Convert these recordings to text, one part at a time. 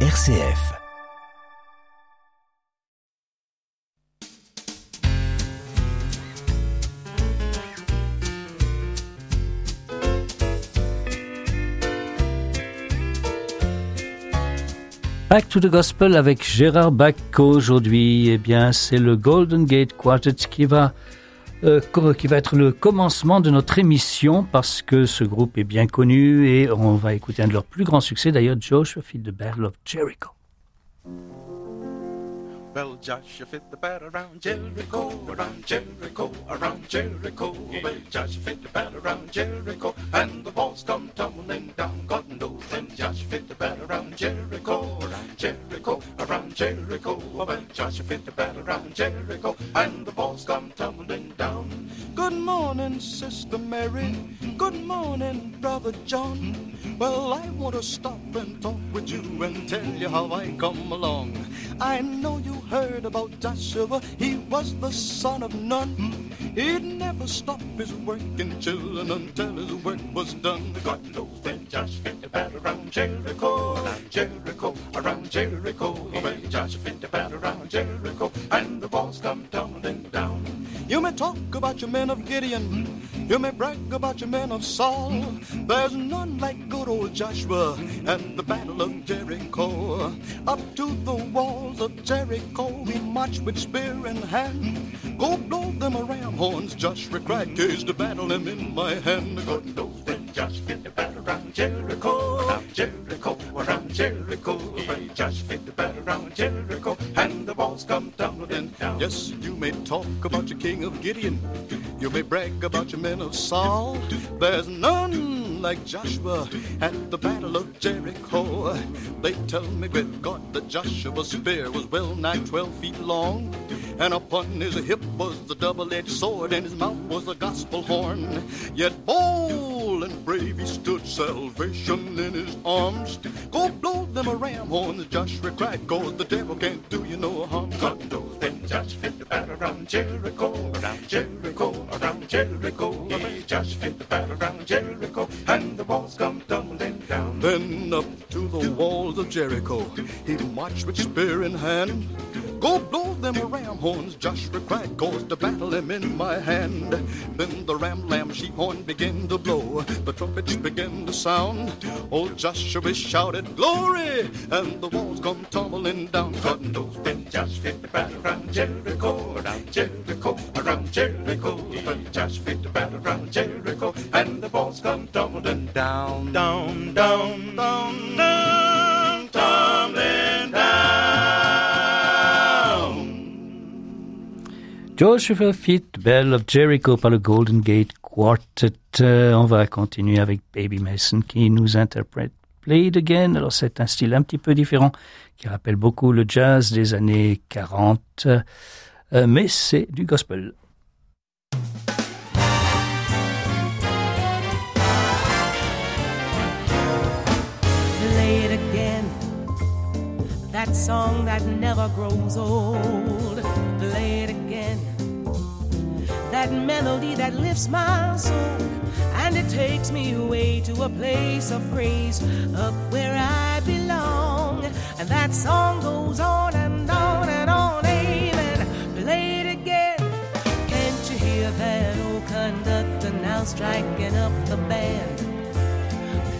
RCF. Back to the Gospel avec Gérard Bach aujourd'hui. Eh bien, c'est le Golden Gate Quartet qui va, euh, qui va être le commencement de notre émission parce que ce groupe est bien connu et on va écouter un de leurs plus grands succès. D'ailleurs, Joshua fit the Battle of Jericho. Well, Joshua fit the bat around Jericho, around Jericho, around Jericho. Well, Joshua fit the bat around Jericho, and the walls come tumbling down. God knows when Joshua fit the bat around Jericho, around Jericho, around Jericho. Well, fit the bat around Jericho, and the walls come tumbling down. Good morning, Sister Mary. Good morning, Brother John. Well, I want to stop and talk with you and tell you how I come along. I know you heard about Joshua. He was the son of Nun. He'd never stop his work in children until his work was done. God knows when Joshua fit the battle around Jericho, around Jericho, around Jericho. Well, Joshua fit the battle around Jericho, and the walls come tumbling down. You may talk about your men of Gideon. You may brag about your men of Saul. There's none like good old Joshua at the battle of Jericho. Up to the walls of Jericho, we march with spear in hand. Go blow them a ram horns, Joshua cried, case the battle am in my hand. God knows when Josh fit the battle around Jericho, around Jericho, around Jericho. When Josh fit the battle around Jericho, and the come tumbling down. Yes, you may talk about your king of Gideon. You may brag about your men of Saul. There's none like Joshua at the battle of Jericho. They tell me with God that Joshua's spear was well nigh twelve feet long. And upon his hip was the double-edged sword, and his mouth was the gospel horn. Yet bold and brave he stood, salvation in his arms. Go blow them a ram horn, Joshua cried, cause the devil can't do you no harm. God knows then Josh fit the battle around Jericho, around Jericho, around Jericho. Josh fit the battle around Jericho, and the walls come tumbling down. Then up to the walls of Jericho, he marched with spear in hand. Go blow them a ram horns, Joshua cried, cause the battle am in my hand. Then the ram lamb sheep horn began to blow, the trumpets began to sound. Old Joshua shouted, Glory! And the walls come tumbling down. God knows when Josh fit the battle around Jericho, around Jericho, around Jericho. When Josh fit the battle around Jericho, and the walls come tumbling down, down, down, down, down, tumbling Joshua fit Bell of Jericho par le Golden Gate Quartet. Euh, on va continuer avec Baby Mason qui nous interprète Play It Again. Alors c'est un style un petit peu différent qui rappelle beaucoup le jazz des années 40, euh, mais c'est du gospel. play it again. That song that never grows old. That melody that lifts my soul. And it takes me away to a place of praise, up where I belong. And that song goes on and on and on. Amen. Play it again. Can't you hear that old conductor now striking up the band?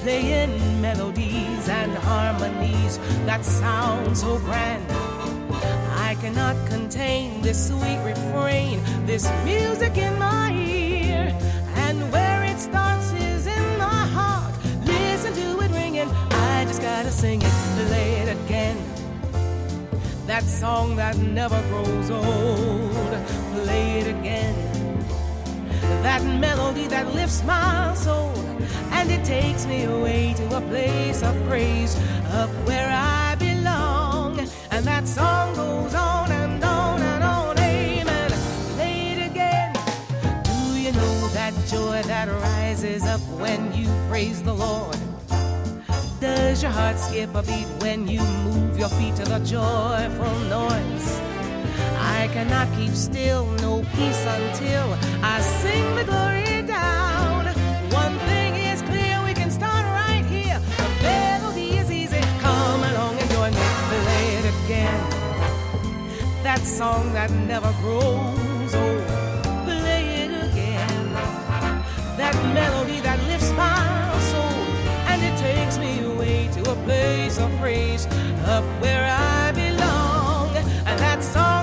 playing melodies and harmonies that sound so grand. I cannot contain this sweet refrain, this music in my ear, and where it starts is in my heart. Listen to it ringing, I just gotta sing it, play it again. That song that never grows old, play it again that melody that lifts my soul and it takes me away to a place of praise up where I belong and that song up when you praise the Lord? Does your heart skip a beat when you move your feet to the joyful noise? I cannot keep still, no peace until I sing the glory down. One thing is clear, we can start right here. The melody is easy, come along and join me, play it again. That song that never grows old, play it again. That melody. place of praise up where I belong. And that's all.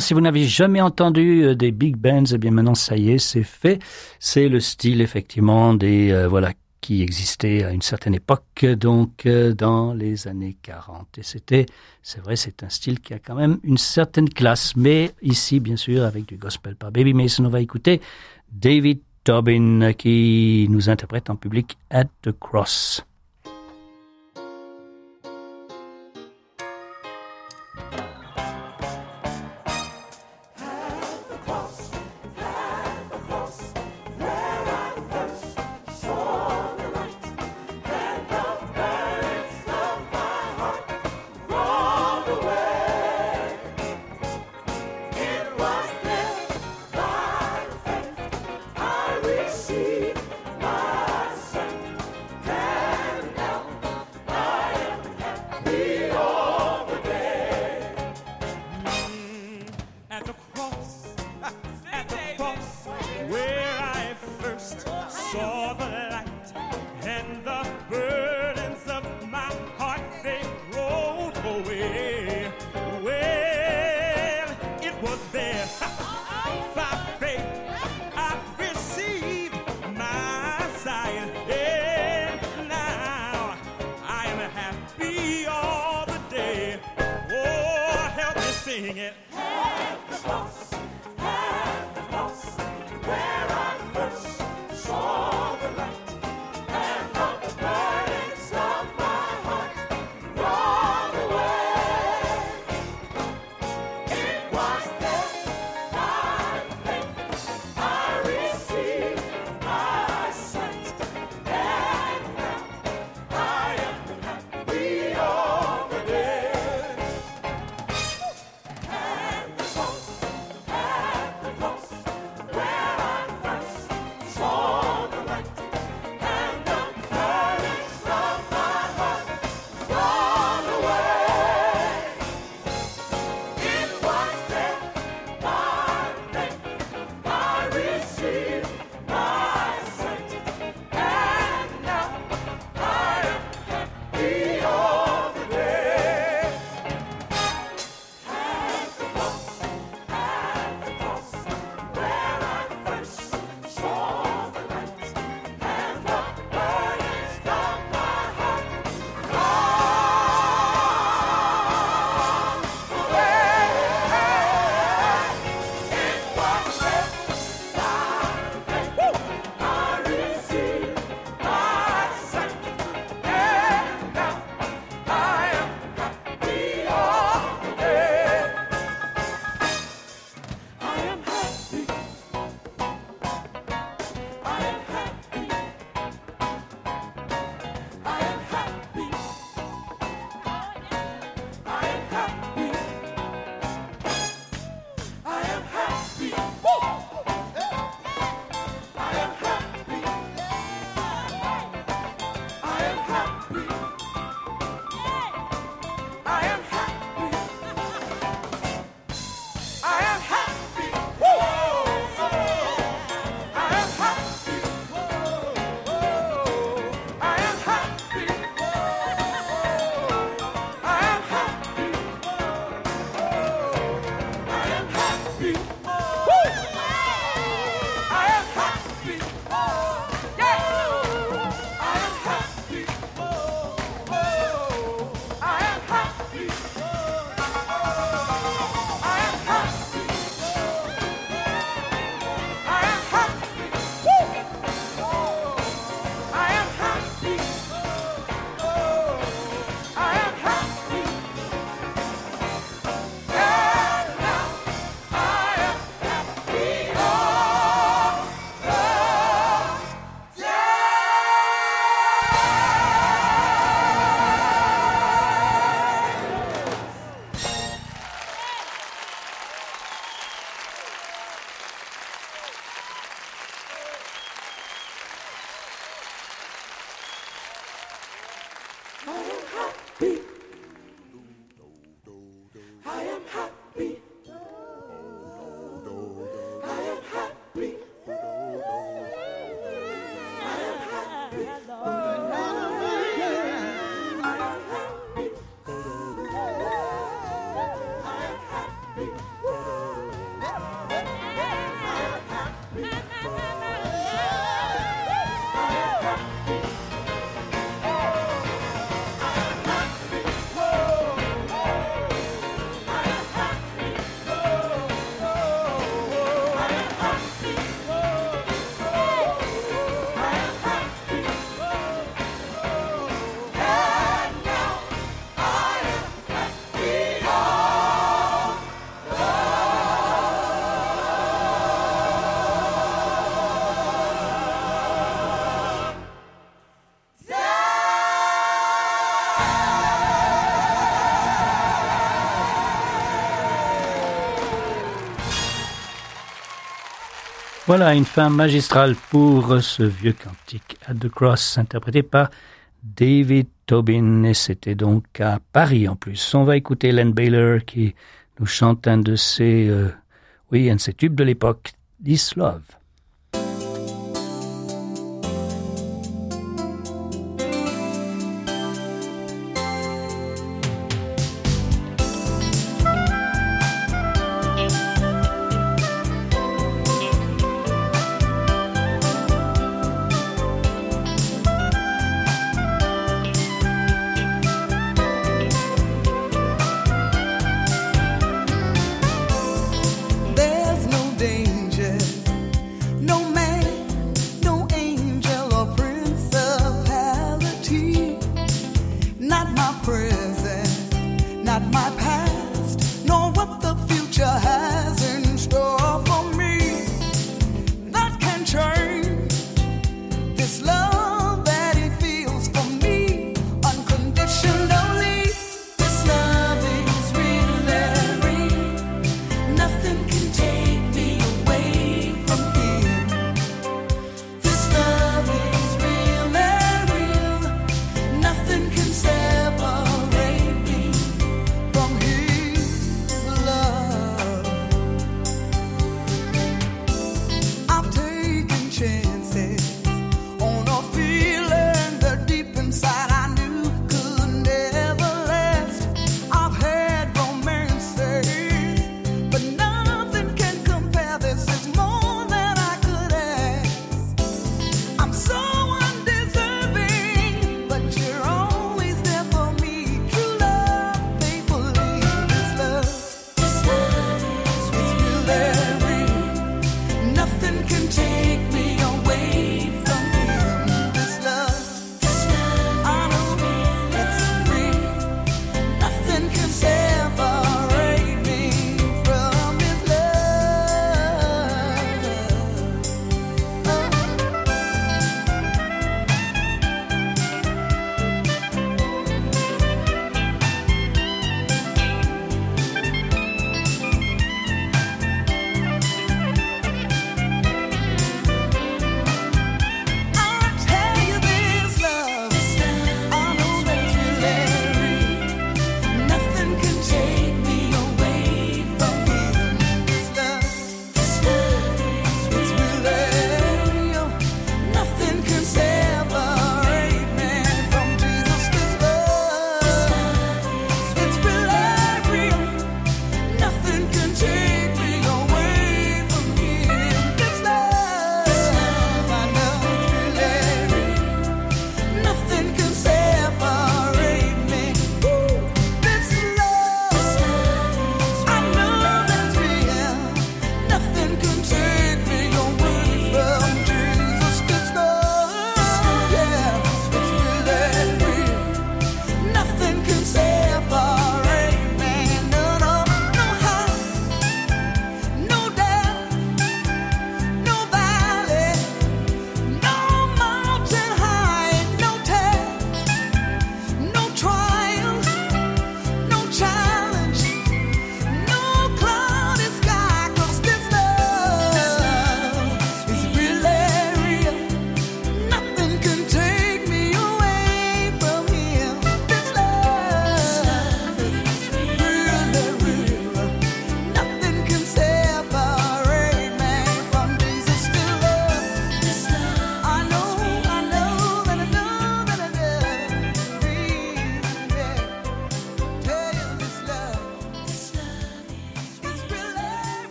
Si vous n'avez jamais entendu euh, des big bands, eh bien maintenant ça y est, c'est fait. C'est le style effectivement des euh, voilà qui existait à une certaine époque, donc euh, dans les années 40. Et c'était, c'est vrai, c'est un style qui a quand même une certaine classe. Mais ici, bien sûr, avec du gospel par Baby Mason, on va écouter David Tobin qui nous interprète en public At the Cross. Voilà une fin magistrale pour ce vieux cantique at the Cross interprété par David Tobin et c'était donc à Paris en plus. On va écouter Len Baylor qui nous chante un de ses, euh, oui, un de ses tubes de l'époque, This Love.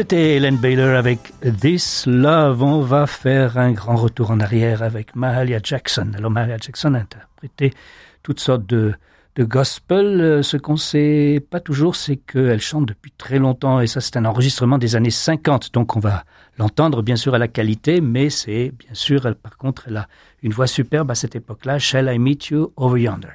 C'était Helen Baylor avec This Love. On va faire un grand retour en arrière avec Mahalia Jackson. Alors Mahalia Jackson a interprété toutes sortes de, de gospel. Euh, ce qu'on sait pas toujours, c'est qu'elle chante depuis très longtemps et ça c'est un enregistrement des années 50. Donc on va l'entendre bien sûr à la qualité, mais c'est bien sûr, par contre, elle a une voix superbe à cette époque-là. Shall I meet you over yonder?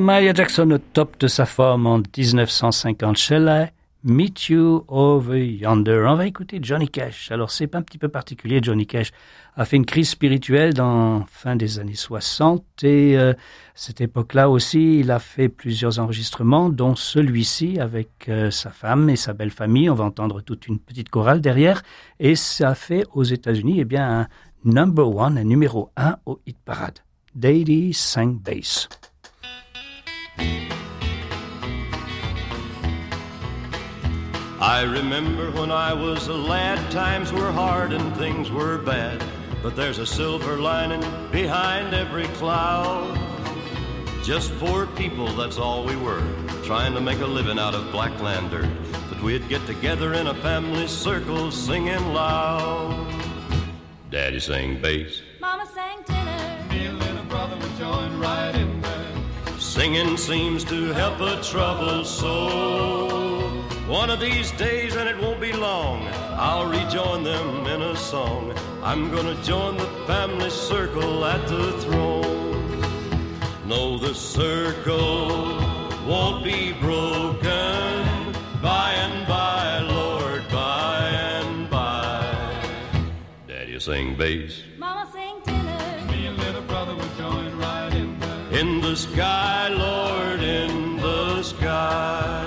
Maria Jackson au top de sa forme en 1950. Shall I meet you over yonder? On va écouter Johnny Cash. Alors, c'est un petit peu particulier. Johnny Cash a fait une crise spirituelle dans fin des années 60 et euh, cette époque-là aussi, il a fait plusieurs enregistrements, dont celui-ci avec euh, sa femme et sa belle famille. On va entendre toute une petite chorale derrière et ça fait aux États-Unis, eh bien, un number one, un numéro un au hit parade. Daddy sang bass. I remember when I was a lad, times were hard and things were bad. But there's a silver lining behind every cloud. Just poor people, that's all we were, trying to make a living out of black dirt. But we'd get together in a family circle singing loud. Daddy sang bass. Mama sang tenor. Singing seems to help a troubled soul. One of these days, and it won't be long, I'll rejoin them in a song. I'm gonna join the family circle at the throne. No, the circle won't be broken by and by, Lord, by and by. Daddy sing bass. the sky, Lord, in the sky.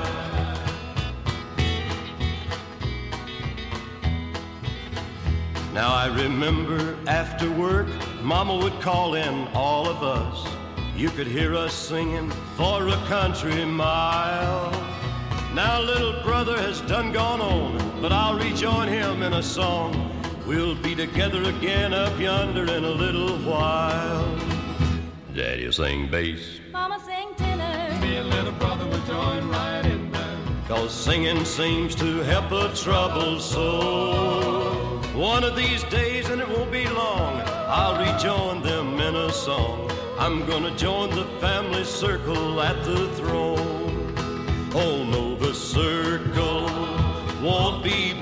Now I remember after work, Mama would call in all of us. You could hear us singing for a country mile. Now little brother has done gone on, but I'll rejoin him in a song. We'll be together again up yonder in a little while. Daddy'll sing bass. Mama sing tenor. Me and little brother will join right in there. Cause singing seems to help a troubled soul. One of these days, and it won't be long, I'll rejoin them in a song. I'm gonna join the family circle at the throne. Oh no, the circle won't be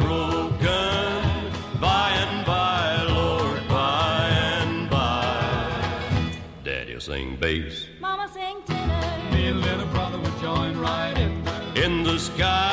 face. Mama sing tenor. Me and little brother would join right in in the sky.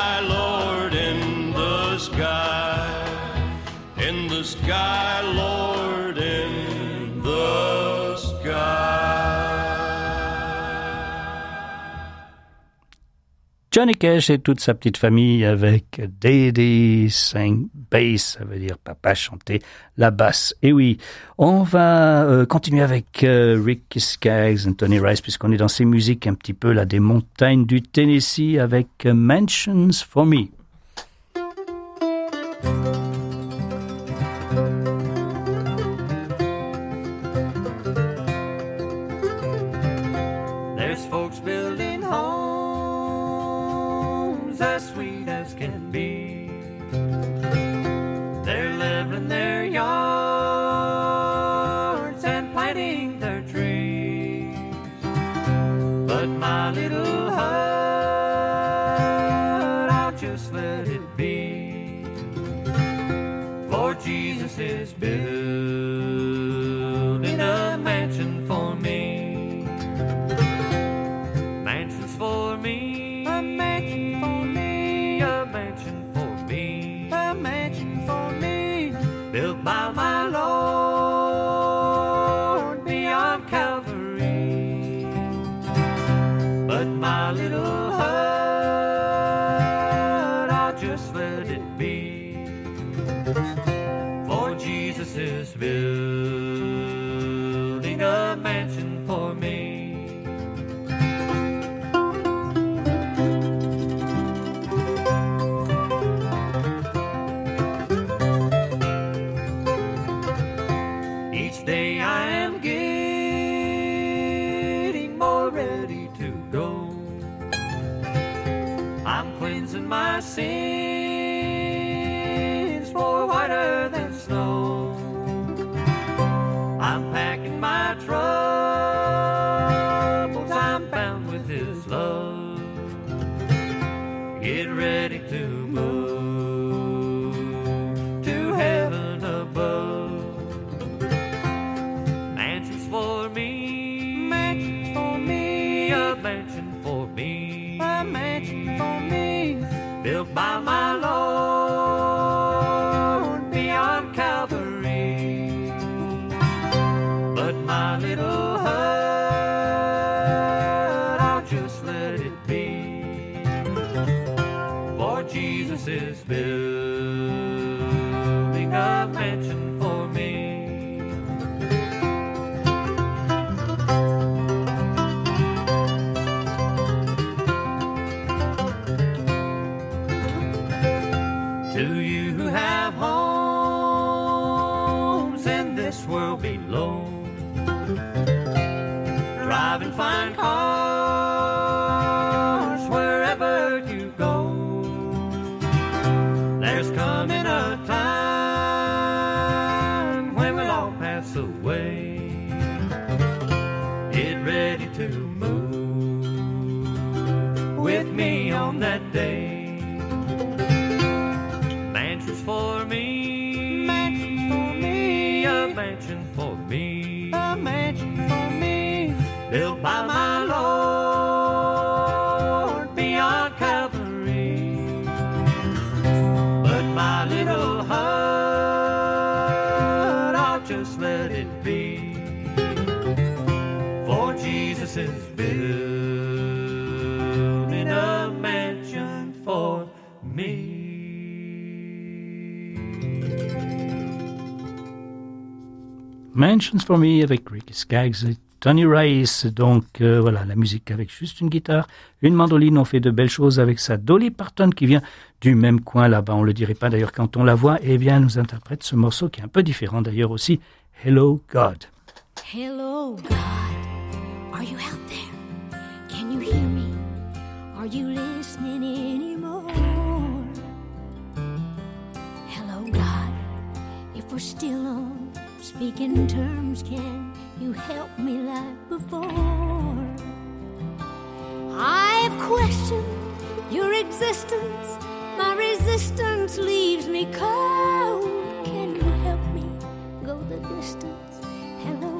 Johnny Cash et toute sa petite famille avec Daddy Sing Bass, ça veut dire papa chanter la basse. Et oui, on va euh, continuer avec euh, Rick Skaggs, Tony Rice, puisqu'on est dans ces musiques un petit peu là des montagnes du Tennessee avec Mansions for Me. built by my Lord. Get ready to move. having fun. Mansions for Me avec Ricky Skaggs et Tony Rice. Donc euh, voilà, la musique avec juste une guitare, une mandoline. On fait de belles choses avec ça. Dolly Parton qui vient du même coin là-bas. On ne le dirait pas d'ailleurs quand on la voit. Eh bien, elle nous interprète ce morceau qui est un peu différent d'ailleurs aussi. Hello God. Hello God, are you out there? Can you hear me? Are you listening anymore? Hello God, if we're still on speaking terms, can you help me like before? I've questioned your existence. My resistance leaves me cold. Can you help me go the distance? Hello,